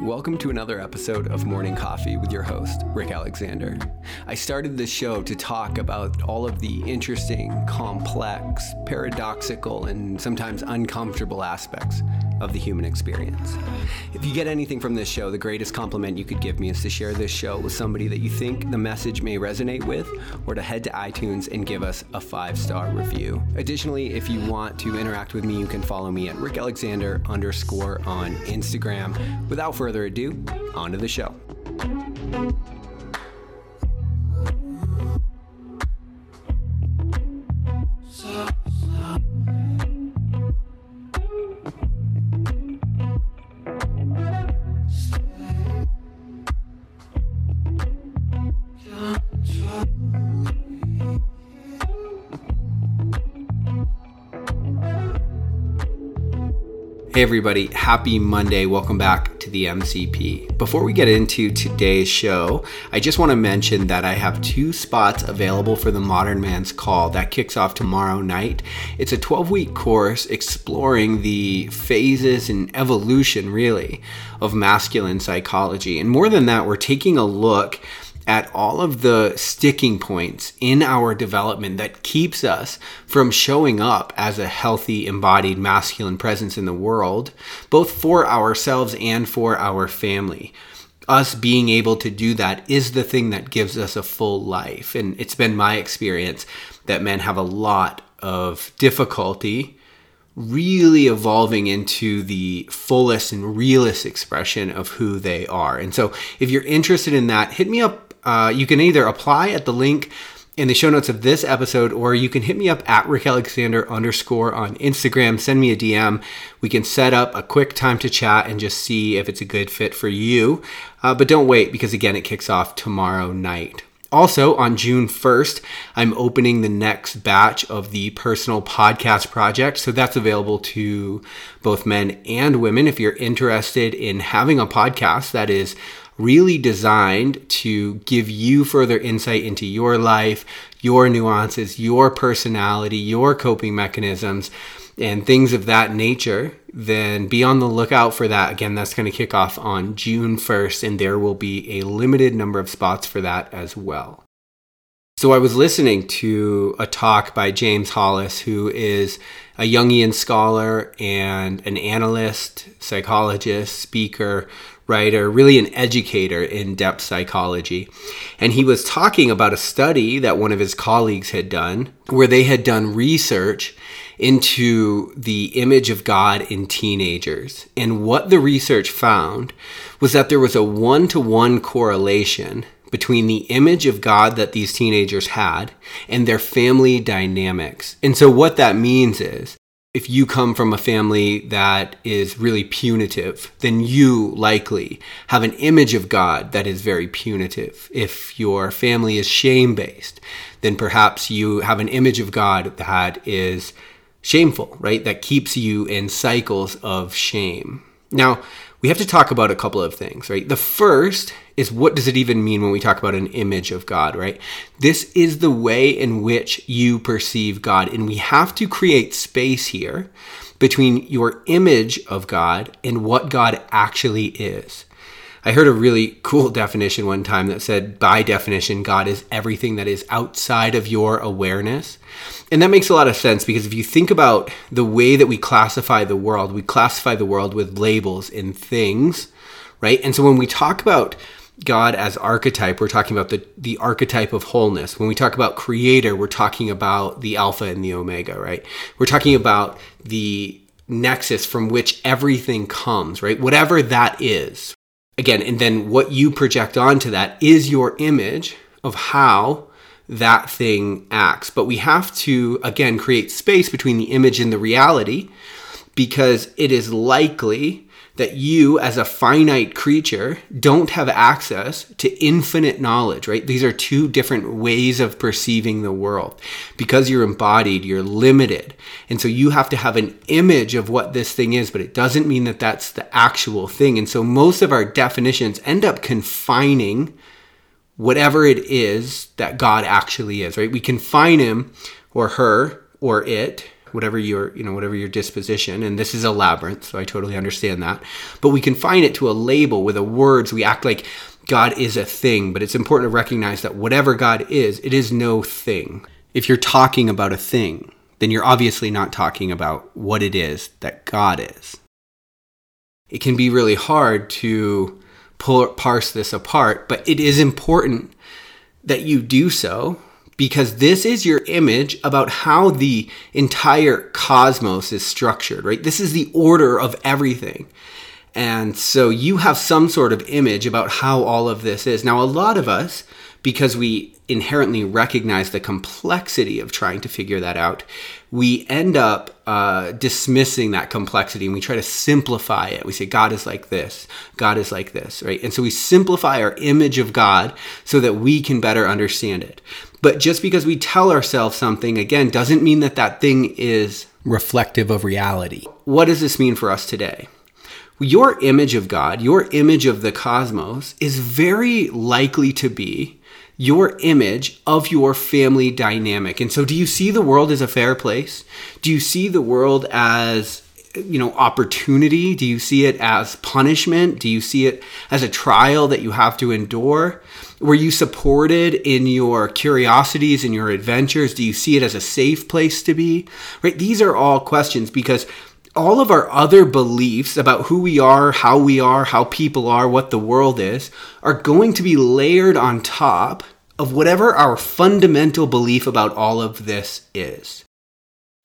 Welcome to another episode of Morning Coffee with your host, Rick Alexander. I started this show to talk about all of the interesting, complex, paradoxical, and sometimes uncomfortable aspects of the human experience. If you get anything from this show, the greatest compliment you could give me is to share this show with somebody that you think the message may resonate with, or to head to iTunes and give us a five star review. Additionally, if you want to interact with me, you can follow me at Rick Alexander underscore on Instagram. Without further ado, on to the show. Hey, everybody, happy Monday. Welcome back to the MCP. Before we get into today's show, I just want to mention that I have two spots available for the Modern Man's Call that kicks off tomorrow night. It's a 12 week course exploring the phases and evolution, really, of masculine psychology. And more than that, we're taking a look at all of the sticking points in our development that keeps us from showing up as a healthy embodied masculine presence in the world, both for ourselves and for our family. Us being able to do that is the thing that gives us a full life. And it's been my experience that men have a lot of difficulty really evolving into the fullest and realest expression of who they are. And so, if you're interested in that, hit me up uh, you can either apply at the link in the show notes of this episode, or you can hit me up at Rick Alexander underscore on Instagram. Send me a DM. We can set up a quick time to chat and just see if it's a good fit for you. Uh, but don't wait because, again, it kicks off tomorrow night. Also, on June 1st, I'm opening the next batch of the personal podcast project. So that's available to both men and women. If you're interested in having a podcast that is really designed to give you further insight into your life, your nuances, your personality, your coping mechanisms, and things of that nature, then be on the lookout for that. Again, that's going to kick off on June 1st, and there will be a limited number of spots for that as well. So I was listening to a talk by James Hollis, who is a Jungian scholar and an analyst, psychologist, speaker, writer, really an educator in depth psychology. And he was talking about a study that one of his colleagues had done where they had done research into the image of God in teenagers. And what the research found was that there was a one to one correlation between the image of God that these teenagers had and their family dynamics. And so, what that means is if you come from a family that is really punitive, then you likely have an image of God that is very punitive. If your family is shame based, then perhaps you have an image of God that is shameful, right? That keeps you in cycles of shame. Now, we have to talk about a couple of things, right? The first is what does it even mean when we talk about an image of God, right? This is the way in which you perceive God. And we have to create space here between your image of God and what God actually is. I heard a really cool definition one time that said, by definition, God is everything that is outside of your awareness. And that makes a lot of sense because if you think about the way that we classify the world, we classify the world with labels and things, right? And so when we talk about God as archetype, we're talking about the, the archetype of wholeness. When we talk about creator, we're talking about the alpha and the omega, right? We're talking about the nexus from which everything comes, right? Whatever that is, again, and then what you project onto that is your image of how that thing acts. But we have to, again, create space between the image and the reality because it is likely that you, as a finite creature, don't have access to infinite knowledge, right? These are two different ways of perceiving the world. Because you're embodied, you're limited. And so you have to have an image of what this thing is, but it doesn't mean that that's the actual thing. And so most of our definitions end up confining whatever it is that God actually is, right? We confine him or her or it whatever your you know whatever your disposition and this is a labyrinth so i totally understand that. But we confine it to a label with a words we act like god is a thing but it's important to recognize that whatever god is it is no thing. If you're talking about a thing then you're obviously not talking about what it is that god is. It can be really hard to pull, parse this apart but it is important that you do so because this is your image about how the entire cosmos is structured, right? This is the order of everything. And so you have some sort of image about how all of this is. Now, a lot of us, because we inherently recognize the complexity of trying to figure that out, we end up uh, dismissing that complexity and we try to simplify it. We say, God is like this, God is like this, right? And so we simplify our image of God so that we can better understand it. But just because we tell ourselves something, again, doesn't mean that that thing is reflective of reality. What does this mean for us today? Your image of God, your image of the cosmos, is very likely to be your image of your family dynamic. And so, do you see the world as a fair place? Do you see the world as you know opportunity? Do you see it as punishment? Do you see it as a trial that you have to endure? Were you supported in your curiosities and your adventures? Do you see it as a safe place to be? Right? These are all questions because all of our other beliefs about who we are, how we are, how people are, what the world is, are going to be layered on top of whatever our fundamental belief about all of this is.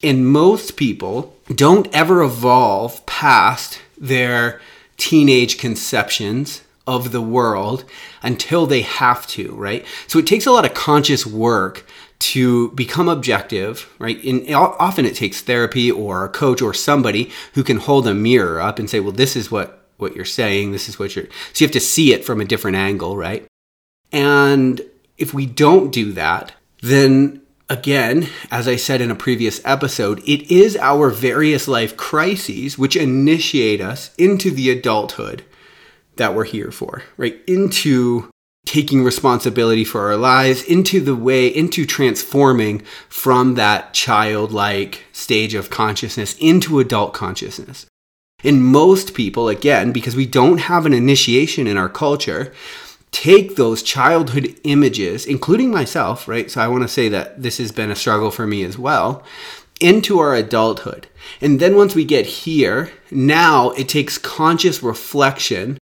And most people don't ever evolve past their teenage conceptions of the world until they have to, right? So it takes a lot of conscious work to become objective, right? And often it takes therapy or a coach or somebody who can hold a mirror up and say, well, this is what what you're saying, this is what you're so you have to see it from a different angle, right? And if we don't do that, then again, as I said in a previous episode, it is our various life crises which initiate us into the adulthood that we're here for, right? Into taking responsibility for our lives, into the way, into transforming from that childlike stage of consciousness into adult consciousness. And most people, again, because we don't have an initiation in our culture, take those childhood images, including myself, right? So I want to say that this has been a struggle for me as well, into our adulthood. And then once we get here, now it takes conscious reflection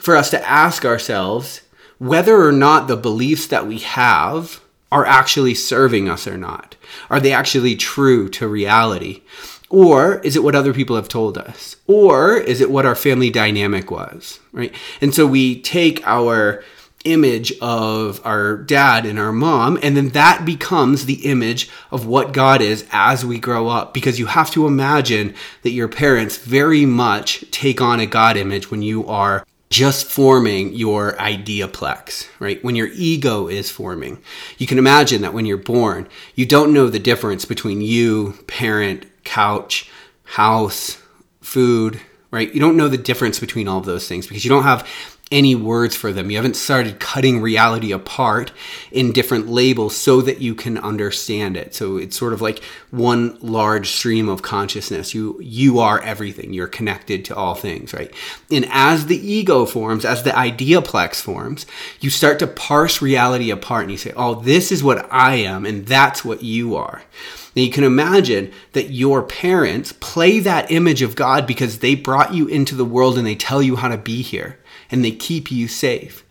for us to ask ourselves whether or not the beliefs that we have are actually serving us or not. Are they actually true to reality? Or is it what other people have told us? Or is it what our family dynamic was, right? And so we take our image of our dad and our mom, and then that becomes the image of what God is as we grow up. Because you have to imagine that your parents very much take on a God image when you are just forming your ideaplex, right? When your ego is forming. You can imagine that when you're born, you don't know the difference between you, parent, couch, house, food, right? You don't know the difference between all of those things because you don't have any words for them. You haven't started cutting reality apart in different labels so that you can understand it. So it's sort of like one large stream of consciousness. You you are everything. You're connected to all things, right? And as the ego forms, as the ideaplex forms, you start to parse reality apart and you say, "Oh, this is what I am and that's what you are." Now you can imagine that your parents play that image of God because they brought you into the world and they tell you how to be here and they keep you safe.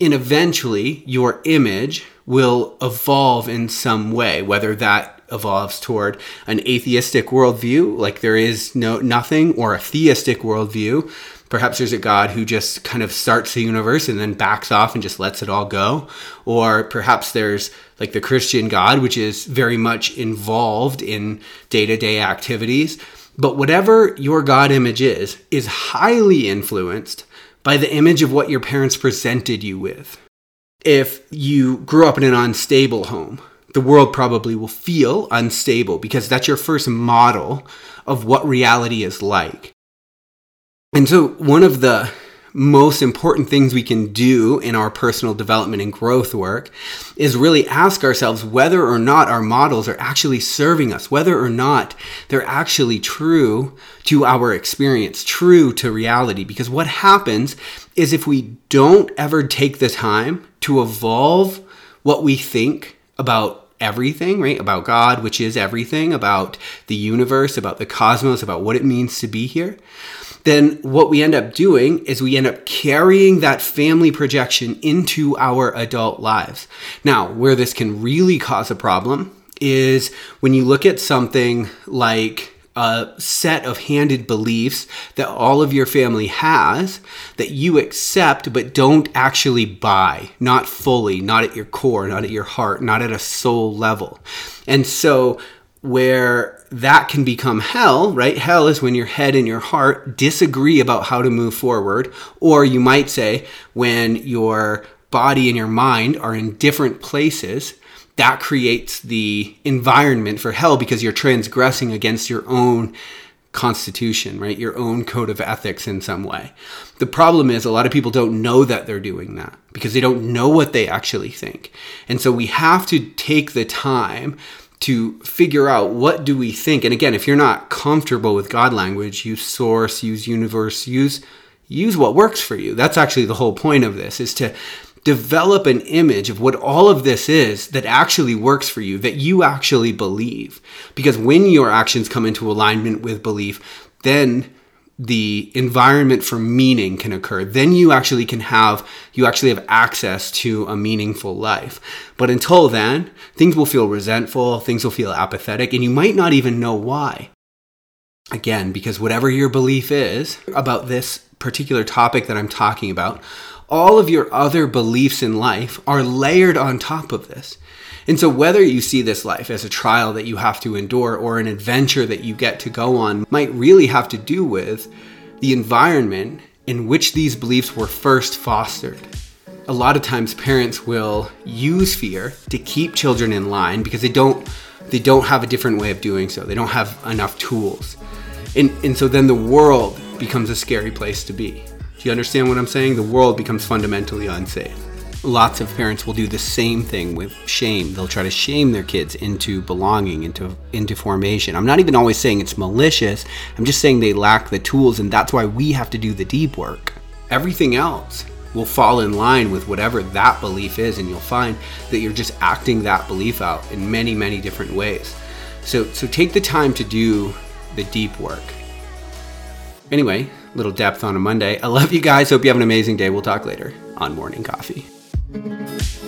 And eventually, your image will evolve in some way, whether that evolves toward an atheistic worldview, like there is no nothing, or a theistic worldview. Perhaps there's a God who just kind of starts the universe and then backs off and just lets it all go. Or perhaps there's like the Christian God, which is very much involved in day to day activities. But whatever your God image is, is highly influenced by the image of what your parents presented you with. If you grew up in an unstable home, the world probably will feel unstable because that's your first model of what reality is like. And so, one of the most important things we can do in our personal development and growth work is really ask ourselves whether or not our models are actually serving us, whether or not they're actually true to our experience, true to reality. Because what happens is if we don't ever take the time to evolve what we think about everything, right? About God, which is everything, about the universe, about the cosmos, about what it means to be here, then what we end up doing is we end up carrying that family projection into our adult lives. Now, where this can really cause a problem is when you look at something like a set of handed beliefs that all of your family has that you accept but don't actually buy, not fully, not at your core, not at your heart, not at a soul level. And so, where that can become hell, right? Hell is when your head and your heart disagree about how to move forward. Or you might say when your body and your mind are in different places that creates the environment for hell because you're transgressing against your own constitution, right? Your own code of ethics in some way. The problem is a lot of people don't know that they're doing that because they don't know what they actually think. And so we have to take the time to figure out what do we think. And again, if you're not comfortable with God language, use source, use universe, use use what works for you. That's actually the whole point of this is to develop an image of what all of this is that actually works for you, that you actually believe. Because when your actions come into alignment with belief, then the environment for meaning can occur. Then you actually can have, you actually have access to a meaningful life. But until then, things will feel resentful, things will feel apathetic, and you might not even know why. Again, because whatever your belief is about this particular topic that I'm talking about, all of your other beliefs in life are layered on top of this. And so, whether you see this life as a trial that you have to endure or an adventure that you get to go on, might really have to do with the environment in which these beliefs were first fostered. A lot of times, parents will use fear to keep children in line because they don't they don't have a different way of doing so. They don't have enough tools. And, and so then the world becomes a scary place to be. Do you understand what I'm saying? The world becomes fundamentally unsafe. Lots of parents will do the same thing with shame. They'll try to shame their kids into belonging, into into formation. I'm not even always saying it's malicious. I'm just saying they lack the tools and that's why we have to do the deep work. Everything else will fall in line with whatever that belief is and you'll find that you're just acting that belief out in many many different ways. So so take the time to do the deep work. Anyway, little depth on a Monday. I love you guys. Hope you have an amazing day. We'll talk later on Morning Coffee. Thank you.